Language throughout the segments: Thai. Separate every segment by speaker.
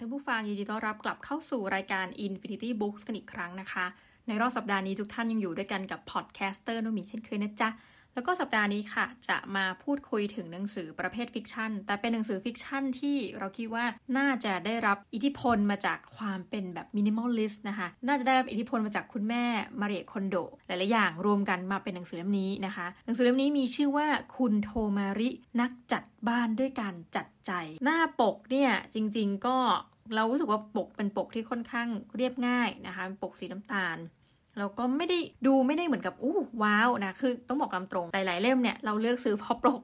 Speaker 1: ท่านผู้ฟังยินดีต้อนรับกลับเข้าสู่รายการ Infinity Books กันอีกครั้งนะคะ ในรอบสัปดาห์นี้ทุกท่านยังอยู่ด้วยกันกับ podcaster โนมีเช่นเคยนะจ๊ะ แล้วก็สัปดาห์นี้ค่ะ จะมาพูดคุยถึงหนังสือประเภท fiction แต่เป็นหนังสือ fiction ที่เราคิดว่าน่าจะได้รับอิทธิพลมาจากความเป็นแบบ minimalist นะคะ น่าจะได้รับอิทธิพลมาจากคุณแม่มาเรียคอนโด หลายๆอย่างรวมกันมาเป็นหนังสือเล่มนี้นะคะ หนังสือเล่มนี้มีชื่อว่าคุณโทมารินักจัดบ้านด้วยการจัดใจ หน้าปกเนี่ยจริง ๆ ก็ เรารู้สึกว่าปกเป็นปกที่ค่อนข้างเรียบง่ายนะคะเป็นปกสีน้ำตาล เราก็ไม่ได้ดูไม่ได้เหมือนกับอู้ว้าวนะคือต้องบอกตามตรงหลายๆเล่มเนี่ยเราเลือกซื้อเพราะปก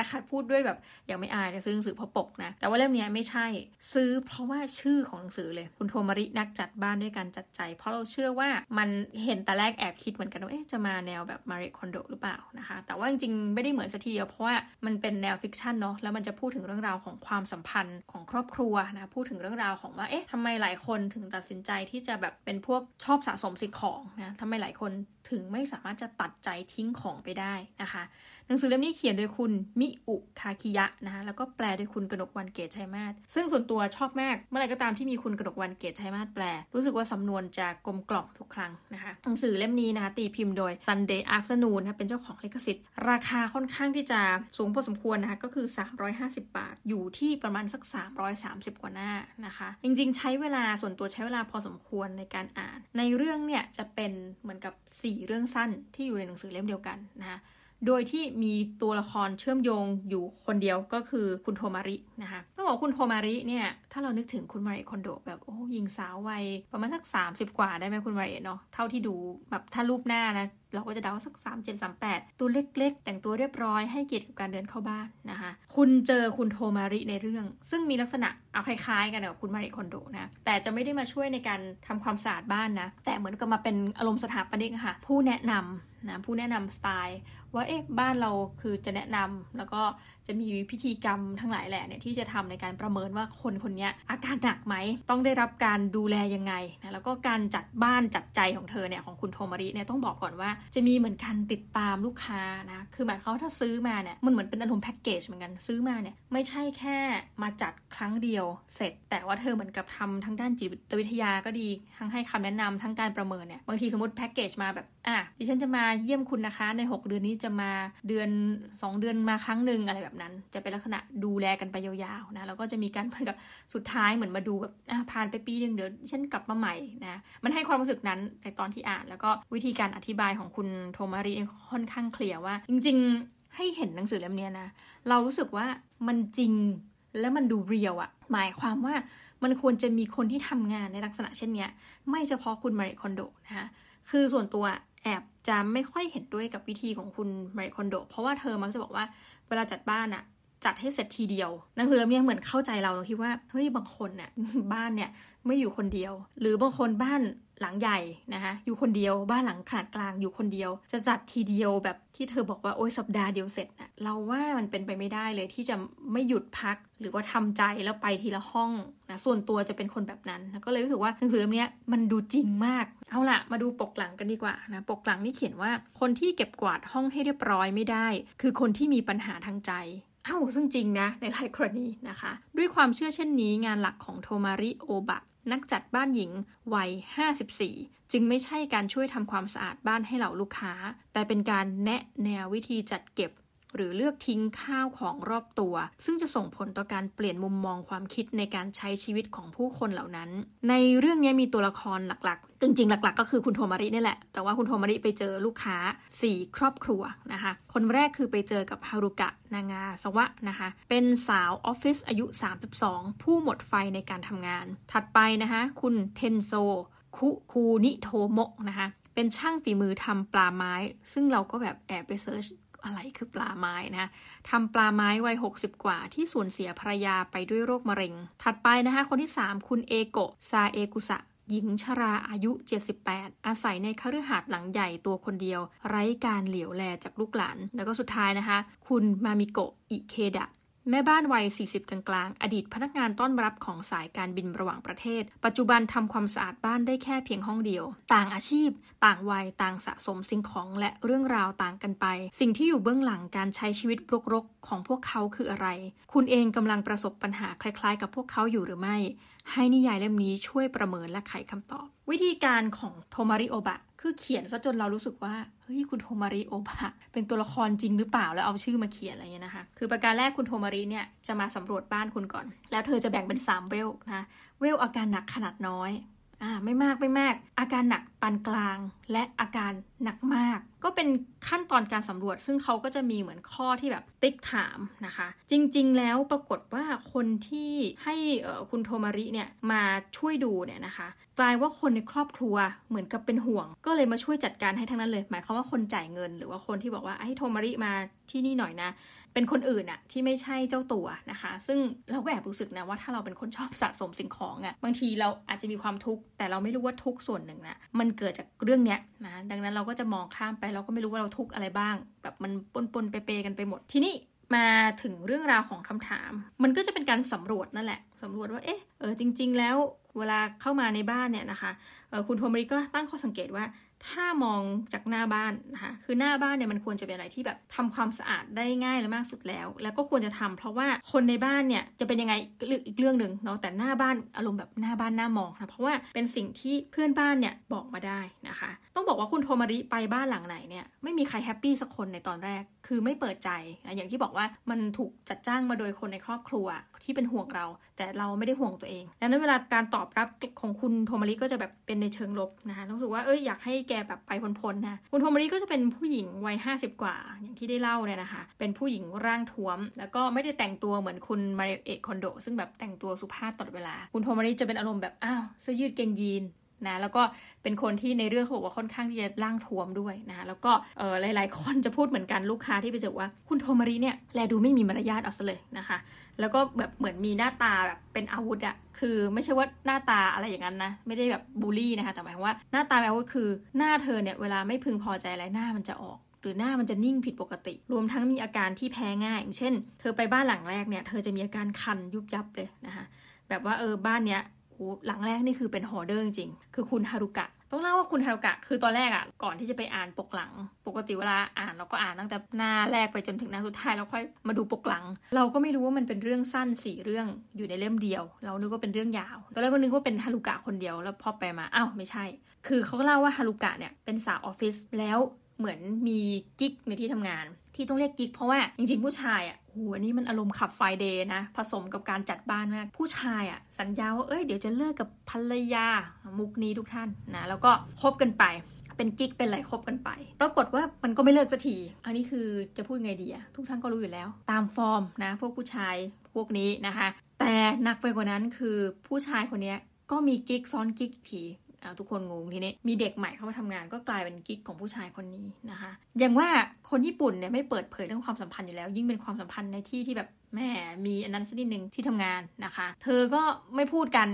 Speaker 1: นะคะพูดด้วยแบบอย่างไม่อายจะซื้อหนังสือเพราะปกนะแต่ว่าเล่มนี้ไม่ใช่ซื้อเพราะว่าชื่อของหนังสือเลย คุณโทมารินักจัดบ้านด้วยการจัดใจ เพราะเราเชื่อว่ามันเห็นแต่แรกแอบคิดเหมือนกันว่าเอ๊ะจะมาแนวแบบมาริคอนโดหรือเปล่านะคะแต่ว่าจริงๆไม่ได้เหมือนสัทีเดียวเพราะว่ามันเป็นแนว fiction เนาะแล้วมันจะพูดถึงเรื่องราวของความสัมพันธ์ของครอบครัวนะพูดถึงเรื่องราวของว่าเอ๊ะทำไมหลายคนถึงตัดสินใจที่จะแบบเป็นพวกชอบสะสมสิ่งของนะทำไมหลายคนถึงไม่สามารถจะตัดใจทิ้งของไปได้นะคะ หนังสือเล่มนี้เขียนโดยคุณมิอุคาคิยะนะคะแล้วก็แปลโดยคุณกนกวันเกตชัยมาศซึ่งส่วนตัวชอบมากเมื่อไหร่ก็ตามที่มีคุณกนกวันเกตชัยมาศแปล รู้สึกว่าสำนวนจะกลมกล่อมทุกครั้งนะคะหนังสือเล่มนี้นะคะตีพิมพ์โดย Sunday Afternoon นะเป็นเจ้าของลิขสิทธิ์ ราคาค่อนข้างที่จะสูงพอสมควรนะคะก็คือ 350 บาท อยู่ที่ประมาณสัก 330 กว่าหน้านะคะ จริงๆ ใช้เวลาส่วนตัวใช้เวลาพอสมควรในการอ่าน ในเรื่องเนี่ยจะเป็นเหมือนกับ4เรื่องสั้นที่อยู่ในหนังสือเล่มเดียวกันนะคะโดยที่มีตัวละครเชื่อมโยงอยู่คนเดียวก็คือคุณโทมารินะคะต้องบอกคุณโทมาริเนี่ย ถ้าเรานึกถึงคุณมาริคอนโดแบบโอ้หญิงสาววัยประมาณสัก30 กว่าได้ไหมคุณมาริเนาะเท่าที่ดูแบบถ้ารูปหน้านะ เราก็จะเดาว่าสัก 3 7 3 8 ตัวเล็กๆ แต่งตัวเรียบร้อยให้เกียรติกับการเดินเข้าบ้านนะคะ คุณเจอคุณโทมาริในเรื่อง ซึ่งมีลักษณะเอาคล้ายๆ กันกับคุณมาริคอนโดนะ แต่จะไม่ได้มาช่วยในการทำความสะอาดบ้านนะ แต่เหมือนกับมาเป็นอารมณ์สถาปนิกค่ะ ผู้แนะนำนะผู้แนะนำสไตล์ ว่าเอ๊ะบ้านเราคือจะแนะนำแล้วก็จะมีพิธีกรรมทั้งหลายแหละเนี่ยที่จะทำในการประเมินว่าคนคนนี้อาการหนักไหม ต้องได้รับการดูแลยังไงนะแล้วก็การจัดบ้านจัดใจของเธอเนี่ยของคุณโทมาริเนี่ยต้องบอกก่อนว่า จะมีเหมือนการติดตามลูกค้านะคือหมายความว่าถ้าซื้อมาเนี่ยมันเหมือนเป็นอารมณ์แพ็กเกจเหมือนกันซื้อมาเนี่ยไม่ใช่แค่มาจัดครั้งเดียวเสร็จ แต่ว่าเธอเหมือนกับทำทั้งด้านจิตวิทยาก็ดี ทั้งให้คำแนะนำทั้งการประเมินเนี่ยบางทีสมมติแพ็กเกจมาแบบอะดิฉันจะมาเยี่ยมคุณนะคะใน 6 เดือนนี้จะมาเดือน 2 เดือนมาครั้งหนึ่งอะไรแบบนั้น จะเป็นลักษณะดูแลกันไปยาวๆนะแล้วก็จะมีการเหมือนกับสุดท้ายเหมือนมาดูแบบอะผ่านไปปีหนึ่งเดี๋ยวฉันกลับมาใหม่นะมันให้ความรู้สึกนั้นในตอนที่อ่าน แล้วก็วิธีการอธิบายของคุณโทมารีค่อนข้างเคลียร์ว่า จริง ๆ ให้เห็นหนังสือเล่มนี้นะเรารู้สึกว่ามันจริงและมันดูเรียวอะหมายความว่ามันควรจะมีคนที่ทำงานในลักษณะเช่นเนี้ย ไม่เฉพาะคุณมาริคอนโดนะคะคือส่วนตัว แอบจะไม่ค่อยเห็นด้วยกับวิธีของคุณมาริคอนโด เพราะว่าเธอมักจะบอกว่าเวลาจัดบ้านอะ จัดให้เสร็จทีเดียว หนังสือเล่มนี้เหมือนเข้าใจเราตรงที่ว่าเฮ้ยบางคนเนี่ยบ้านเนี่ยไม่อยู่คนเดียว หรือบางคนบ้านหลังใหญ่นะคะอยู่คนเดียวบ้านหลังขนาดกลางอยู่คนเดียว จะจัดทีเดียวแบบที่เธอบอกว่าโอ้ยสัปดาห์เดียวเสร็จนะเราว่ามันเป็นไปไม่ได้เลยที่จะไม่หยุดพักหรือว่าทำใจแล้วไปทีละห้องนะส่วนตัวจะเป็นคนแบบนั้นนะก็เลยรู้สึกว่าหนังสือเล่มนี้มันดูจริงมาก เอาล่ะ มาดูปกหลังกันดีกว่านะปกหลังนี่เขียนว่าคนที่เก็บกวาดห้องให้เรียบร้อยไม่ได้ คือคนที่มีปัญหาทางใจ อ้าวซึ่งจริงนะในหลายกรณีนะคะ ด้วยความเชื่อเช่นนี้งานหลักของโทมาริโอบะนักจัดบ้านหญิงวัย 54 จึงไม่ใช่การช่วยทำความสะอาดบ้านให้เหล่าลูกค้า แต่เป็นการแนะแนววิธีจัดเก็บ หรือเลือกทิ้งข้าวของรอบตัว ซึ่งจะส่งผลต่อการเปลี่ยนมุมมองความคิดในการใช้ชีวิตของผู้คนเหล่านั้น ในเรื่องนี้มีตัวละครหลักๆ จริงๆ หลักๆ ก็คือคุณโทมารินี่แหละ แต่ว่าคุณโทมาริไปเจอลูกค้า 4 ครอบครัวนะคะ คนแรกคือไปเจอกับฮารุกะนางาสวะนะคะ เป็นสาวออฟฟิศอายุ 32 ผู้หมดไฟในการทำงาน ถัดไปนะคะ คุณเทนโซ คุคูนิโทโมะนะคะเป็นช่างฝีมือทำปลาไม้ ซึ่งเราก็แบบแอบไป search อะไรคือปลาไม้นะคะทำปลาไม้วัย 60 กว่า ที่สูญเสียภรรยาไปด้วยโรคมะเร็ง ถัดไปนะคะคนที่ 3 คุณเอโกะซาเอกุสะหญิงชราอายุ 78 อาศัยในคฤหาสน์หลังใหญ่ตัวคนเดียว ไร้การเหลียวแลจากลูกหลาน แล้วก็สุดท้ายนะคะ คุณมามิโกะอิเคดะ แม่บ้านวัย 40 กลางๆ อดีตพนักงานต้อนรับของสายการบินระหว่างประเทศ ปัจจุบันทำความสะอาดบ้านได้แค่เพียงห้องเดียว ต่างอาชีพ ต่างวัย ต่างสะสมสิ่งของและเรื่องราวต่างกันไป สิ่งที่อยู่เบื้องหลังการใช้ชีวิตรกๆ ของพวกเขาคืออะไร คุณเองกำลังประสบปัญหาคล้ายๆ กับพวกเขาอยู่หรือไม่ ให้นิยายเล่มนี้ช่วยประเมินและไขคำตอบ วิธีการของโทมาริโอบะ คือเขียนซะจนเรารู้สึกว่า เฮ้ย คุณโทมาริโอบะเป็นตัวละครจริงหรือเปล่าแล้วเอาชื่อมาเขียนอะไรเงี้ยนะคะ คือประการแรกคุณโทมาริเนี่ยจะมาสำรวจบ้านคุณก่อน แล้วเธอจะแบ่งเป็น 3 เวลนะ เวลอาการหนักขนาดน้อย อ่าไม่มากไม่มาก อาการหนักปานกลาง และอาการหนักมาก ก็เป็นขั้นตอนการสำรวจ ซึ่งเขาก็จะมีเหมือนข้อที่แบบติ๊กถามนะคะ จริงๆ แล้วปรากฏว่าคนที่ให้คุณโทมาริเนี่ยมาช่วยดูเนี่ยนะคะกลายว่าคนในครอบครัวเหมือนกับเป็นห่วง ก็เลยมาช่วยจัดการให้ทั้งนั้นเลย หมายความว่าคนจ่ายเงิน หรือว่าคนที่บอกว่าให้โทมาริมาที่นี่หน่อยนะ เป็นคนอื่นอะที่ไม่ใช่เจ้าตัวนะคะ ซึ่งเราก็แอบรู้สึกนะว่าถ้าเราเป็นคนชอบสะสมสิ่งของอะบางทีเราอาจจะมีความทุกข์แต่เราไม่รู้ว่าทุกส่วนหนึ่งนะมันเกิดจากเรื่องเนี้ยนะดังนั้นเราก็จะมองข้ามไปเราก็ไม่รู้ว่าเราทุกข์อะไรบ้าง แบบมันปนปนเปๆกันไปหมดทีนี้มาถึงเรื่องราวของคำถาม มันก็จะเป็นการสำรวจนั่นแหละสำรวจว่าเอ๊ะเออจริง ๆ แล้วเวลาเข้ามาในบ้านเนี่ยนะคะคุณโทมริก็ตั้งข้อสังเกตว่า ถ้ามองจากหน้าบ้านนะคะคือหน้าบ้านเนี่ยมันควรจะเป็นอะไรที่แบบทำความสะอาดได้ง่ายและมากสุดแล้ว แล้วก็ควรจะทำเพราะว่าคนในบ้านเนี่ยจะเป็นยังไงอีกเรื่องหนึ่งเนาะแต่หน้าบ้านอารมณ์แบบหน้าบ้านหน้ามองนะเพราะว่าเป็นสิ่งที่เพื่อนบ้านเนี่ยบอกมาได้นะคะ ต้องบอกว่าคุณโทมาริไปบ้านหลังไหนเนี่ยไม่มีใคร happy สักคนในตอนแรกคือไม่เปิดใจนะอย่างที่บอกว่ามันถูกจัดจ้างมาโดยคนในครอบครัวที่เป็นห่วงเรา แต่เราไม่ได้ห่วงตัวเองดังนั้นเวลาการตอบรับของคุณโทมาริก็จะแบบเป็นในเชิงลบนะคะรู้สึกว่าเอ้ยอยากให้แกแบบไปพ้นนะคุณโทมาริก็จะเป็นผู้หญิงวัยห้าสิบกว่า อย่างที่ได้เล่าเนี่ยนะคะเป็นผู้หญิงร่างท้วม แล้วก็ไม่ได้แต่งตัวเหมือนคุณมาริเอะคอนโดซึ่งแบบแต่งตัวสุภาพตลอดเวลา คุณโทมาริจะเป็นอารมณ์แบบอ้าวเสื้อยืดเกงยีน นะแล้วก็เป็นคนที่ในเรื่องเขาบอกว่าค่อนข้างที่จะร่างทวมด้วยนะแล้วก็เออหลาย ๆ คนจะพูดเหมือนกันลูกค้าที่ไปเจอว่าคุณโทมาริเนี่ยแลดูไม่มีมารยาทเอาซะเลยนะคะ แล้วก็แบบเหมือนมีหน้าตาแบบเป็นอาวุธอะคือไม่ใช่ว่าหน้าตาอะไรอย่างนั้นนะ ไม่ได้แบบบูลลี่นะคะแต่หมายว่าหน้าตาเป็นอาวุธคือหน้าเธอเนี่ยเวลาไม่พึงพอใจอะไรหน้ามันจะออกหรือหน้ามันจะนิ่งผิดปกติ รวมทั้งมีอาการที่แพ้ง่าย อย่างเช่น เธอไปบ้านหลังแรกเนี่ย เธอจะมีอาการคันยุบยับเลยนะคะ แบบว่าเออบ้านเนี้ย หลังแรกนี่คือเป็น hoarder จริงคือคุณฮารุกะ ต้องเล่าว่าคุณฮารุกะ คือตอนแรกอะก่อนที่จะไปอ่านปกหลัง ปกติเวลาอ่านเราก็อ่านตั้งแต่หน้าแรกไปจนถึงหน้าสุดท้ายแล้วค่อยมาดูปกหลัง เราก็ไม่รู้ว่ามันเป็นเรื่องสั้นสี่เรื่องอยู่ในเล่มเดียว เรานึกว่าเป็นเรื่องยาวตอนแรกก็นึกว่าเป็นฮารุกะคนเดียวแล้วพอไปมาอ้าวไม่ใช่ คือเขาเล่าว่าฮารุกะเนี่ยเป็นสาวออฟฟิศแล้วเหมือนมีกิ๊กในที่ทำงาน ที่ต้องเรียกกิ๊กเพราะว่าจริงๆผู้ชายอะโหอันนี้มันอารมณ์ Club Friday นะ ผสมกับการจัดบ้านมาก ผู้ชายอะ่ะ สัญญาว่า เอ้ย เดี๋ยวจะเลิกกับภรรยา มุกนี้ทุกท่านนะ แล้วก็คบกันไป เป็นกิ๊ก เป็นอะไรคบกันไป ปรากฏว่ามันก็ไม่เลิกสักที อันนี้คือจะพูดไงดีอะทุกท่านก็รู้อยู่แล้ว ตามฟอร์มนะ พวกผู้ชายพวกนี้นะคะ แต่หนักไปกว่านั้นคือผู้ชายคนนี้ก็มีกิ๊กซ้อนกิ๊กผี ทุกคนงงทีนี้มีเด็กใหม่เข้ามาทำงานก็กลายเป็นกิ๊กของผู้ชายคนนี้นะคะ อย่างว่าคนญี่ปุ่นเนี่ยไม่เปิดเผยเรื่องความสัมพันธ์อยู่แล้ว ยิ่งเป็นความสัมพันธ์ในที่ที่แบบแม่มีอันนั้นสักนิดหนึ่งที่ทำงานนะคะ เธอก็ไม่พูดกัน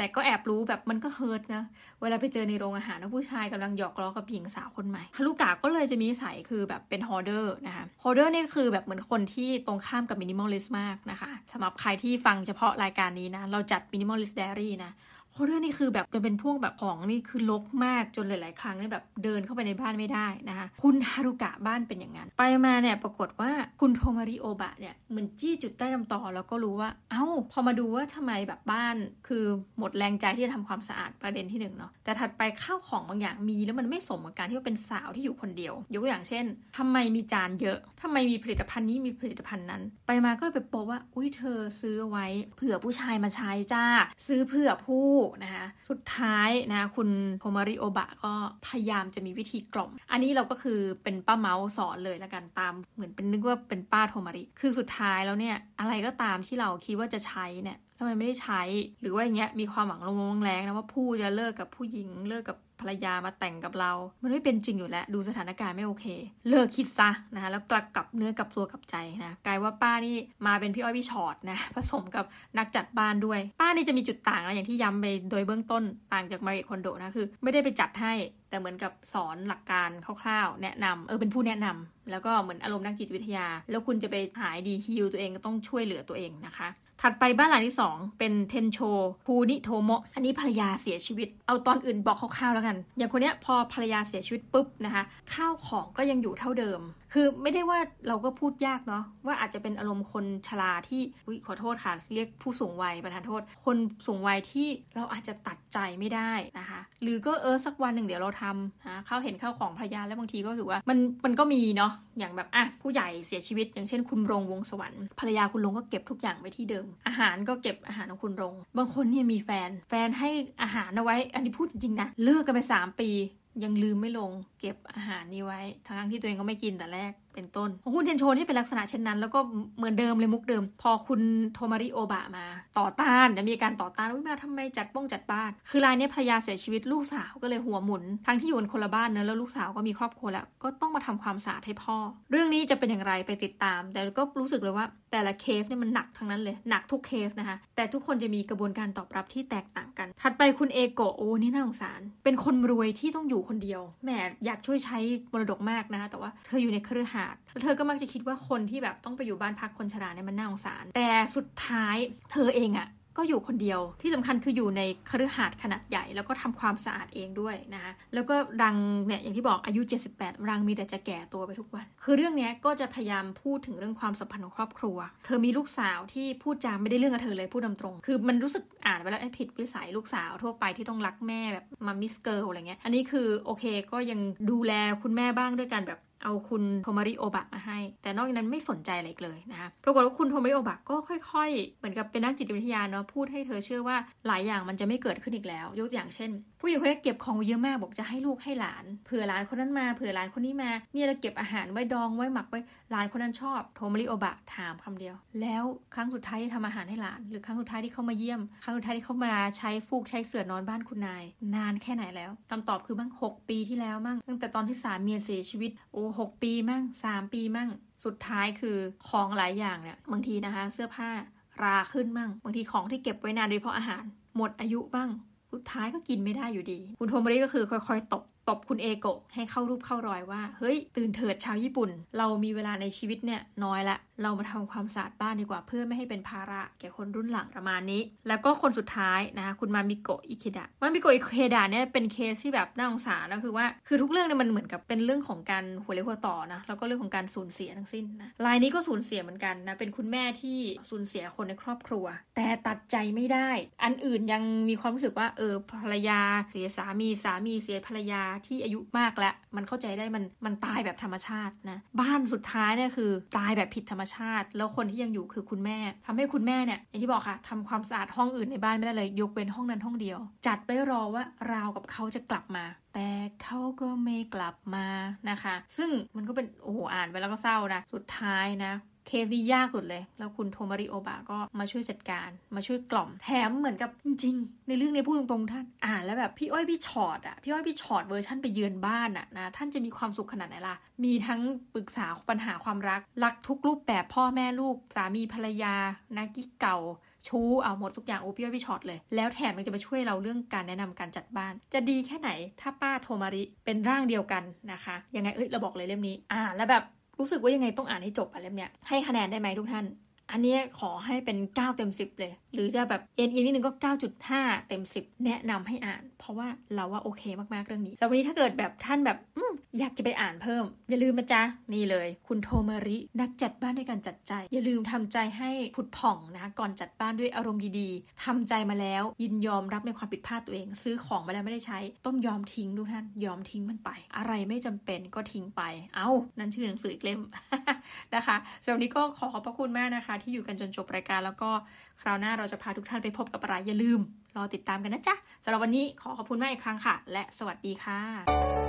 Speaker 1: แต่ก็แอบรู้แบบมันก็ hurt นะ เวลาไปเจอในโรงอาหารแล้วผู้ชายกำลังหยอกล้อกับหญิงสาวคนใหม่ฮารุกะก็เลยจะมีสายคือแบบเป็น hoarder นะคะ hoarder นี่คือแบบเหมือนคนที่ตรงข้ามกับ minimalist มากนะคะสำหรับใครที่ฟังเฉพาะรายการนี้นะ เราจัด Minimalist Diary นะ เพราะเรื่องนี้คือแบบมันเป็นพวกแบบของนี่คือรกมากจนหลาย ๆ ครั้งนี่แบบเดินเข้าไปในบ้านไม่ได้นะคะ คุณฮารุกะบ้านเป็นอย่างนั้น ไปมาเนี่ยปรากฏว่าคุณโทมาริโอบะเนี่ยเหมือนจี้จุดใต้ตำตอแล้วก็รู้ว่า เอ้า พอมาดูว่าทำไมแบบบ้านคือหมดแรงใจที่จะทำความสะอาดประเด็นที่หนึ่งเนาะแต่ถัดไปข้าวของบางอย่างมีแล้วมันไม่สมกับการที่ว่าเป็นสาวที่อยู่คนเดียวยกตัวอย่างเช่นทำไมมีจานเยอะทำไมมีผลิตภัณฑ์นี้มีผลิตภัณฑ์นั้น ไปมาก็ไปพบว่าอุ้ยเธอซื้อไว้ เผื่อผู้ชายมาใช้จ้า ซื้อเผื่อผู้นะคะสุดท้ายนะคุณโทมาริโอบะก็พยายามจะมีวิธีกล่อม อันนี้เราก็คือเป็นป้าเมาส์สอนเลยละกันตามเหมือนเป็นนึกว่าเป็นป้าโทมาริ คือสุดท้ายแล้วเนี่ยอะไรก็ตามที่เราคิดว่าจะใช้เนี่ย ทำไมไม่ได้ใช้ หรือว่าอย่างเงี้ยมีความหวังลงแรงนะว่าผู้จะเลิกกับผู้หญิงเลิกกับภรรยามาแต่งกับเรา มันไม่เป็นจริงอยู่แล้ว ดูสถานการณ์ไม่โอเค เลิกคิดซะนะคะแล้วกลับกับเนื้อกับตัวกับใจนะกลายว่าป้านี่มาเป็นพี่อ้อยพี่ชอตนะผสมกับนักจัดบ้านด้วย ป้านี่จะมีจุดต่างนะอย่างที่ย้ำไปโดยเบื้องต้นต่างจากมาริคอนโดนะคือ ไม่ได้ไปจัดให้แต่เหมือนกับสอนหลักการคร่าวๆ แนะนำเออเป็นผู้แนะนำแล้วก็เหมือนอารมณ์นักจิตวิทยา แล้วคุณจะไปหายดีฮิลตัวเองก็ต้องช่วยเหลือตัวเองนะคะ ถัดไปบ้านหลังที่ 2 เป็นเทนโชภูนิโทโมะอันนี้ภรรยาเสียชีวิต เอาตอนอื่นบอกคร่าวๆแล้วกัน อย่างคนเนี้ยพอภรรยาเสียชีวิตปุ๊บนะคะข้าวของก็ยังอยู่เท่าเดิม คือไม่ได้ว่าเราก็พูดยากเนาะว่าอาจจะเป็นอารมณ์คนชราที่อุยขอโทษค่ะ เรียกผู้สูงวัยประทานโทษ คนสูงวัยที่เราอาจจะตัดใจไม่ได้นะคะ หรือก็เออสักวันหนึ่งเดี๋ยวเราทำนะเขาเห็นข้าวของภรรยาแล้วบางทีก็ถือว่ามันมันก็มีเนาะอย่างแบบอะผู้ใหญ่เสียชีวิต อย่างเช่น คุณรงวงสวรรค์ภรรยาคุณรงก็เก็บทุกอย่างไว้ที่เดิมอาหารก็เก็บอาหารของคุณรงบางคนเนี่ยมีแฟน แฟนให้อาหารเอาไว้ อันนี้พูดจริงๆนะเลิกกันไปสามปี ยังลืมไม่ลง เก็บอาหารนี้ไว้ ทั้งที่ตัวเองก็ไม่กินแต่แรกเป็นต้นของคุณเทนโชนี่เป็นลักษณะเช่นนั้น แล้วก็เหมือนเดิมเลยมุกเดิม พอคุณโทมาริโอบะมา ต่อต้านจะมีการต่อต้านว่ามาทำไมจัดป้องจัดบ้าน คือรายนี้ภรรยาเสียชีวิตลูกสาวก็เลยหัวหมุน ทั้งที่อยู่กันคนละบ้านเนอะแล้วลูกสาวก็มีครอบครัวแล้ว ก็ต้องมาทำความสะอาดให้พ่อ เรื่องนี้จะเป็นอย่างไรไปติดตาม แต่ก็รู้สึกเลยว่าแต่ละเคสเนี่ยมันหนักทั้งนั้นเลยหนักทุกเคสนะคะ แต่ทุกคนจะมีกระบวนการตอบรับที่แตกต่างกัน ถัดไปคุณเอโกะโอ้นี่น่าสงสาร เป็นคนรวยที่ต้องอยู่คนเดียวแหมอยากช่วยใช้มรดกมากนะคะแต่ว่าเธออยู่ในเครือข่ายแล้วเธอก็มักจะคิดว่าคนที่แบบต้องไปอยู่บ้านพักคนชราเนี่ยมันน่าสงสาร แต่สุดท้ายเธอเองอะก็อยู่คนเดียวที่สำคัญคืออยู่ในคฤหาสน์ขนาดใหญ่ แล้วก็ทำความสะอาดเองด้วยนะคะแล้วก็ร่างเนี่ยอย่างที่บอกอายุ 78 ร่างมีแต่จะแก่ตัวไปทุกวัน คือเรื่องนี้ก็จะพยายามพูดถึงเรื่องความสัมพันธ์ของครอบครัว เธอมีลูกสาวที่พูดจาไม่ได้เรื่องกับเธอเลยพูดตรงๆคือมันรู้สึกอ่านไปแล้วผิดวิสัยลูกสาวทั่วไปที่ต้องรักแม่แบบ mommy's girl อะไรเงี้ยอันนี้คือโอเคก็ยังดูแลคุณแม่บ้างด้วยกันแบบ เอาคุณโทมาริโอบะมาให้ แต่นอกจากนั้นไม่สนใจอะไรเลยนะคะปรากฏว่าคุณโทมาริโอบะก็ค่อยๆ เหมือนกับเป็นนักจิตวิทยาเนาะพูดให้เธอเชื่อว่าหลายอย่างมันจะไม่เกิดขึ้นอีกแล้ว ยกตัวอย่างเช่น ผู้หญิงคนนี้เก็บของเยอะมากบอกจะให้ลูกให้หลานเผื่อหลานคนนั้นมาเผื่อหลานคนนี้มาเนี่ยเราเก็บอาหารไว้ดองไว้หมักไว้หลานคนนั้นชอบโทมาริโอบะถามคำเดียว แล้วครั้งสุดท้ายที่ทำอาหารให้หลาน หรือครั้งสุดท้ายที่เขามาเยี่ยม ครั้งสุดท้ายที่เขามาใช้ฟูกใช้เสื่อนอนบ้านคุณนาย นานแค่ไหนแล้วคำตอบคือบ้าง6ปีที่แล้วมั่งตั้งแต่ตอนที่สามีเสียชีวิตโอ้หกปีมั่งสามปีมั่ง สุดท้ายคือของหลายอย่างเนี่ยบางทีนะคะ เสื้อผ้าราขึ้นมั่ง บางทีของที่เก็บไว้นานโดยเฉพาะอาหาร หมดอายุบ้าง สุดท้ายก็กินไม่ได้อยู่ดี คุณโทมาริก็คือค่อยๆตบตบคุณเอโกะให้เข้ารูปเข้ารอยว่า เฮ้ย ตื่นเถิดชาวญี่ปุ่น เรามีเวลาในชีวิตเนี่ยน้อยละ เรามาทำความสะอาดบ้านดีกว่าเพื่อไม่ให้เป็นภาระแก่คนรุ่นหลังประมาณนี้ แล้วก็คนสุดท้ายนะคะคุณมามิโกะอิเคดะมามิโกะอิเคดะเนี่ยเป็นเคสที่แบบน่าสงสารนะคือว่าคือทุกเรื่องเนี่ยมันเหมือนกับเป็นเรื่องของการหัวเลี้ยวหัวต่อนะแล้วก็เรื่องของการสูญเสียทั้งสิ้นนะรายนี้ก็สูญเสียเหมือนกันนะเป็นคุณแม่ที่สูญเสียคนในครอบครัว แต่ตัดใจไม่ได้ อันอื่นยังมีความรู้สึกว่าเออภรรยาเสียสามีสามีเสียภรรยาที่อายุมากแล้วมันเข้าใจได้มันมันตายแบบธรรมชาตินะบ้านสุดท้ายเนี่ยคือตายแบบผิดธรรมชาติ แล้วคนที่ยังอยู่คือคุณแม่ทำให้คุณแม่เนี่ยอย่างที่บอกค่ะทำความสะอาดห้องอื่นในบ้านไม่ได้เลยยกเว้นห้องนั้นห้องเดียว จัดไปรอว่าราวกับเขาจะกลับมา แต่เขาก็ไม่กลับมานะคะ ซึ่งมันก็เป็นโอ้โหอ่านไปแล้วก็เศร้านะสุดท้ายนะ เคสนี้ยากสุดเลย แล้วคุณโทมาริโอบะก็มาช่วยจัดการมาช่วยกล่อมแถมเหมือนกับจริง ๆ ในเรื่องนี้พูดตรงๆท่านอ่านแล้วแบบพี่อ้อยพี่ฉอดอะพี่อ้อยพี่ฉอดเวอร์ชั่นไปเยือนบ้านอะนะท่านจะมีความสุขขนาดไหนล่ะ มีทั้งปรึกษาปัญหาความรัก รักทุกรูปแบบพ่อแม่ลูก สามีภรรยานักกิ๊กเก่าชู้เอาหมดทุกอย่างโอ้พี่อ้อยพี่ฉอดเลย แล้วแถมยังจะมาช่วยเราเรื่องการแนะนำการจัดบ้าน จะดีแค่ไหนถ้าป้าโทมาริเป็นร่างเดียวกันนะคะยังไงเอ้ยเราบอกเลยเล่มนี้ อ่าแล้วแบบ รู้สึกว่ายังไงต้องอ่านให้จบอะเล่มเนี้ยให้คะแนนได้ไหมทุกท่าน อันนี้ขอให้เป็น 9 เต็ม 10 เลย หรือจะแบบเอ็นอีนิดนึงก็ 9.5 เต็ม 10 แนะนำให้อ่าน เพราะว่าเราว่าโอเคมากๆเรื่องนี้สำหรับวันนี้ถ้าเกิดแบบท่านแบบออยากจะไปอ่านเพิ่ม อย่าลืมนะจ๊ะ นี่เลย คุณโทมาริ นักจัดบ้านด้วยการจัดใจ อย่าลืมทำใจให้ผุดผ่องนะคะก่อนจัดบ้านด้วยอารมณ์ดีๆทำใจมาแล้ว ยินยอมรับในความผิดพลาดตัวเอง ซื้อของมาแล้วไม่ได้ใช้ ต้องยอมทิ้งทุกท่านยอมทิ้งมันไป อะไรไม่จำเป็นก็ทิ้งไป เอา้านั่นชื่อหนังสือเล่มนะคะสำหรับวันนี้ก็ขอขอบพระคุณมากนะคะที่อยู่กันจนจบรายการ แล้วก็คราวหน้าเราจะพาทุกท่านไปพบกับอะไรอย่าลืม รอติดตามกันนะจ๊ะสำหรับวันนี้ขอขอบคุณมากอีกครั้งค่ะ และสวัสดีค่ะ